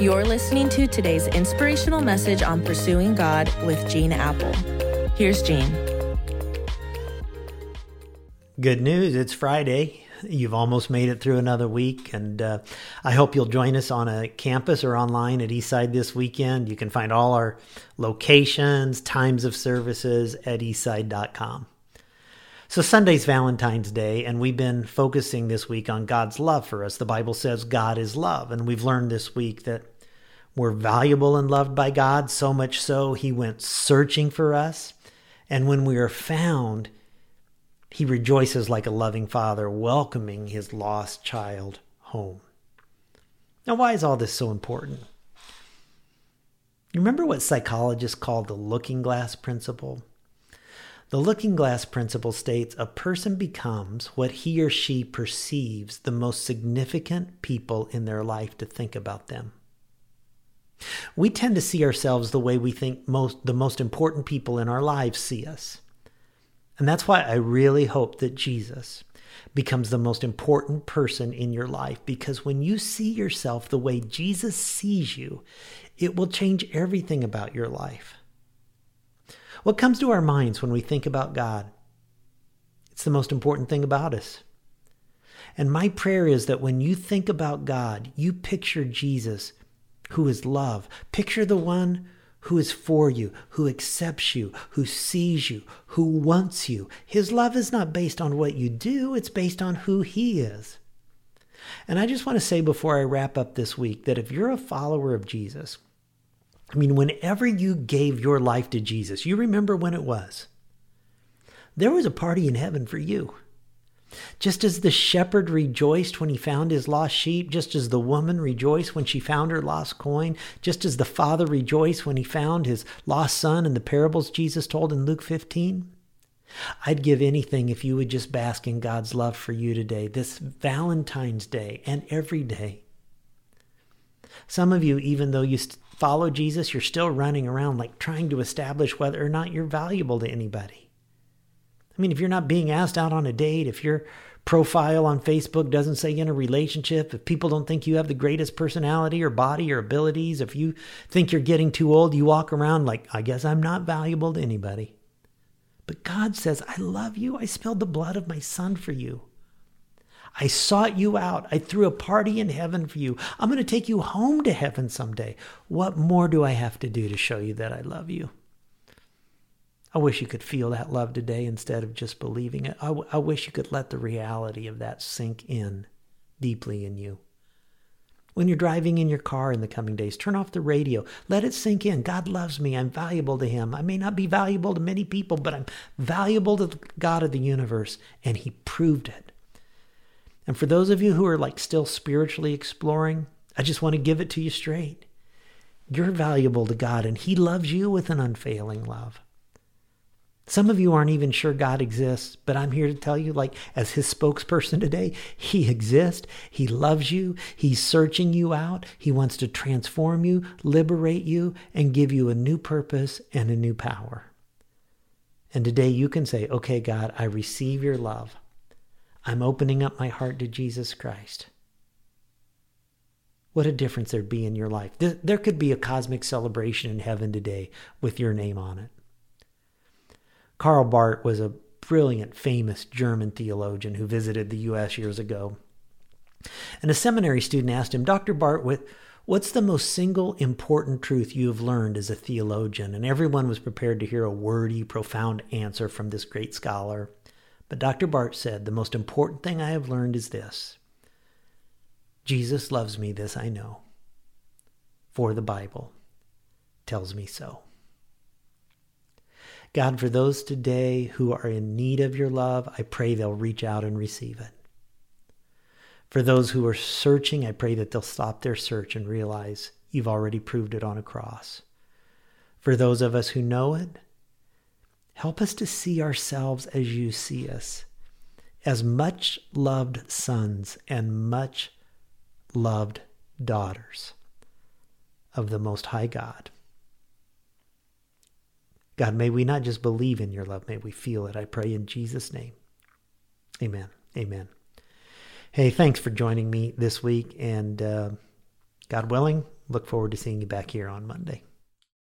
You're listening to today's inspirational message on pursuing God with Gene Appel. Here's Gene. Good news, it's Friday. You've almost made it through another week, and uh, I hope you'll join us on a campus or online at Eastside this weekend. You can find all our locations, times of services at eastside.com. So, Sunday's Valentine's Day, and we've been focusing this week on God's love for us. The Bible says God is love, and we've learned this week that we're valuable and loved by God, so much so He went searching for us. And when we are found, He rejoices like a loving father, welcoming His lost child home. Now, why is all this so important? You remember what psychologists call the looking glass principle? The looking glass principle states a person becomes what he or she perceives the most significant people in their life to think about them. We tend to see ourselves the way we think most the most important people in our lives see us. And that's why I really hope that Jesus becomes the most important person in your life because when you see yourself the way Jesus sees you, it will change everything about your life. What comes to our minds when we think about God? It's the most important thing about us. And my prayer is that when you think about God, you picture Jesus, who is love. Picture the one who is for you, who accepts you, who sees you, who wants you. His love is not based on what you do, it's based on who He is. And I just want to say before I wrap up this week that if you're a follower of Jesus, I mean, whenever you gave your life to Jesus, you remember when it was. There was a party in heaven for you. Just as the shepherd rejoiced when he found his lost sheep, just as the woman rejoiced when she found her lost coin, just as the father rejoiced when he found his lost son in the parables Jesus told in Luke 15, I'd give anything if you would just bask in God's love for you today, this Valentine's Day and every day. Some of you, even though you follow Jesus, you're still running around like trying to establish whether or not you're valuable to anybody. I mean, if you're not being asked out on a date, if your profile on Facebook doesn't say you're in a relationship, if people don't think you have the greatest personality or body or abilities, if you think you're getting too old, you walk around like, I guess I'm not valuable to anybody. But God says, I love you. I spilled the blood of my son for you. I sought you out. I threw a party in heaven for you. I'm going to take you home to heaven someday. What more do I have to do to show you that I love you? I wish you could feel that love today instead of just believing it. I, w- I wish you could let the reality of that sink in deeply in you. When you're driving in your car in the coming days, turn off the radio. Let it sink in. God loves me. I'm valuable to Him. I may not be valuable to many people, but I'm valuable to the God of the universe, and He proved it. And for those of you who are like still spiritually exploring, I just want to give it to you straight. You're valuable to God, and He loves you with an unfailing love. Some of you aren't even sure God exists, but I'm here to tell you, like, as His spokesperson today, He exists. He loves you. He's searching you out. He wants to transform you, liberate you, and give you a new purpose and a new power. And today you can say, okay, God, I receive your love. I'm opening up my heart to Jesus Christ. What a difference there'd be in your life. There could be a cosmic celebration in heaven today with your name on it. Karl Barth was a brilliant, famous German theologian who visited the U.S. years ago. And a seminary student asked him, Dr. Barth, what's the most single important truth you have learned as a theologian? And everyone was prepared to hear a wordy, profound answer from this great scholar. But Dr. Barth said, The most important thing I have learned is this Jesus loves me, this I know, for the Bible tells me so. God, for those today who are in need of your love, I pray they'll reach out and receive it. For those who are searching, I pray that they'll stop their search and realize you've already proved it on a cross. For those of us who know it, Help us to see ourselves as you see us, as much loved sons and much loved daughters of the Most High God. God, may we not just believe in your love, may we feel it. I pray in Jesus' name. Amen. Amen. Hey, thanks for joining me this week. And uh, God willing, look forward to seeing you back here on Monday.